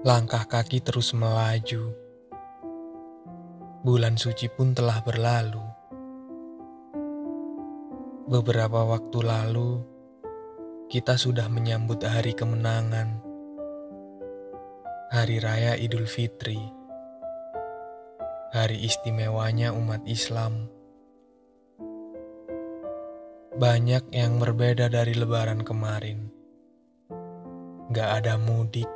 Langkah kaki terus melaju. Bulan suci pun telah berlalu. Beberapa waktu lalu, kita sudah menyambut hari kemenangan, Hari Raya Idul Fitri, hari istimewanya umat Islam. Banyak yang berbeda dari Lebaran kemarin. Gak ada mudik,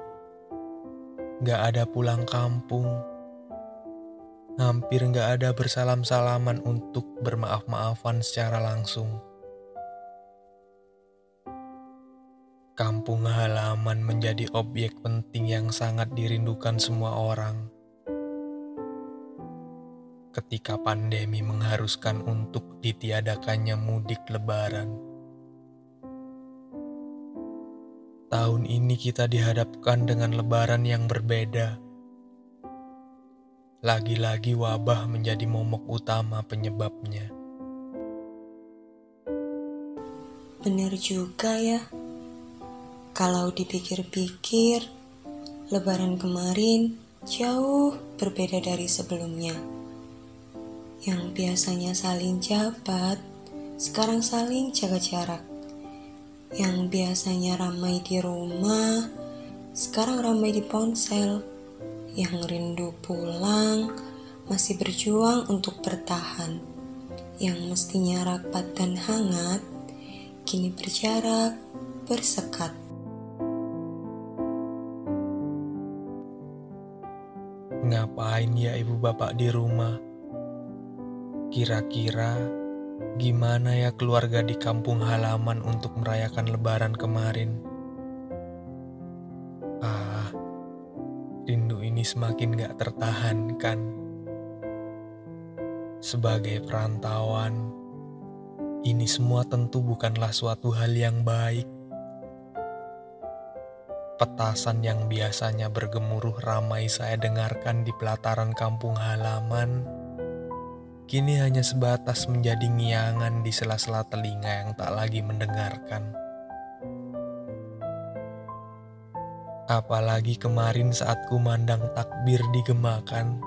gak ada pulang kampung, hampir gak ada bersalam-salaman untuk bermaaf-maafan secara langsung. Kampung halaman menjadi objek penting yang sangat dirindukan semua orang. Ketika pandemi mengharuskan untuk ditiadakannya mudik lebaran. Tahun ini kita dihadapkan dengan lebaran yang berbeda. Lagi-lagi wabah menjadi momok utama penyebabnya. Benar juga ya. Kalau dipikir-pikir, lebaran kemarin jauh berbeda dari sebelumnya. Yang biasanya saling jabat, sekarang saling jaga jarak yang biasanya ramai di rumah, sekarang ramai di ponsel. Yang rindu pulang, masih berjuang untuk bertahan. Yang mestinya rapat dan hangat, kini berjarak, bersekat. Ngapain ya ibu bapak di rumah? Kira-kira Gimana ya keluarga di kampung halaman untuk merayakan lebaran kemarin? Ah, rindu ini semakin gak tertahankan. Sebagai perantauan, ini semua tentu bukanlah suatu hal yang baik. Petasan yang biasanya bergemuruh ramai saya dengarkan di pelataran kampung halaman kini hanya sebatas menjadi ngiangan di sela-sela telinga yang tak lagi mendengarkan. Apalagi kemarin saat kumandang takbir digemakan,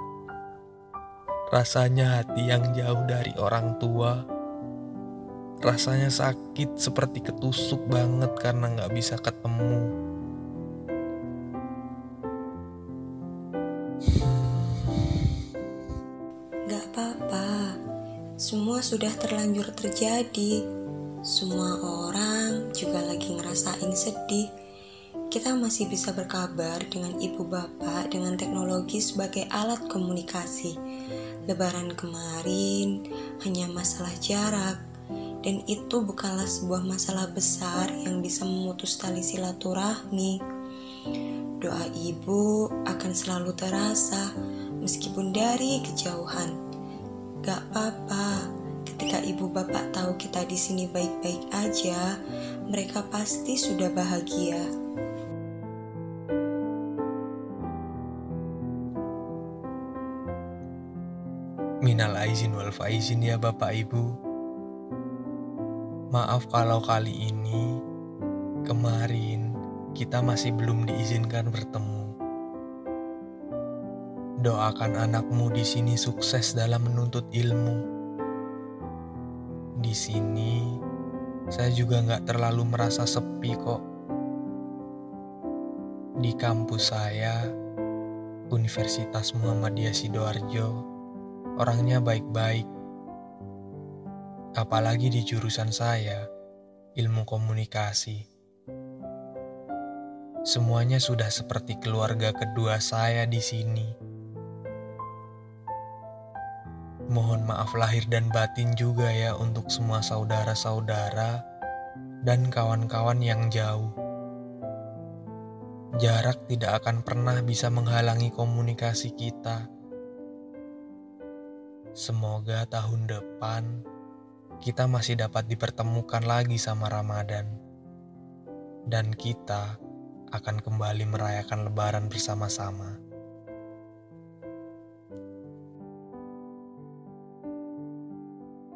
rasanya hati yang jauh dari orang tua, rasanya sakit seperti ketusuk banget karena gak bisa ketemu. Semua sudah terlanjur terjadi. Semua orang juga lagi ngerasain sedih. Kita masih bisa berkabar dengan ibu bapak dengan teknologi sebagai alat komunikasi. Lebaran kemarin hanya masalah jarak, dan itu bukanlah sebuah masalah besar yang bisa memutus tali silaturahmi. Doa ibu akan selalu terasa meskipun dari kejauhan. Gak apa-apa, ketika ibu bapak tahu kita di sini baik-baik aja, mereka pasti sudah bahagia. Minal aizin wal faizin ya Bapak Ibu. Maaf kalau kali ini, kemarin, kita masih belum diizinkan bertemu. Doakan anakmu di sini sukses dalam menuntut ilmu. Di sini, saya juga nggak terlalu merasa sepi kok. Di kampus saya, Universitas Muhammadiyah Sidoarjo, orangnya baik-baik. Apalagi di jurusan saya, ilmu komunikasi. Semuanya sudah seperti keluarga kedua saya di sini. Mohon maaf lahir dan batin juga ya untuk semua saudara-saudara dan kawan-kawan yang jauh. Jarak tidak akan pernah bisa menghalangi komunikasi kita. Semoga tahun depan kita masih dapat dipertemukan lagi sama Ramadan, dan kita akan kembali merayakan Lebaran bersama-sama.